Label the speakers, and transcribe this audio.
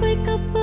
Speaker 1: wake up.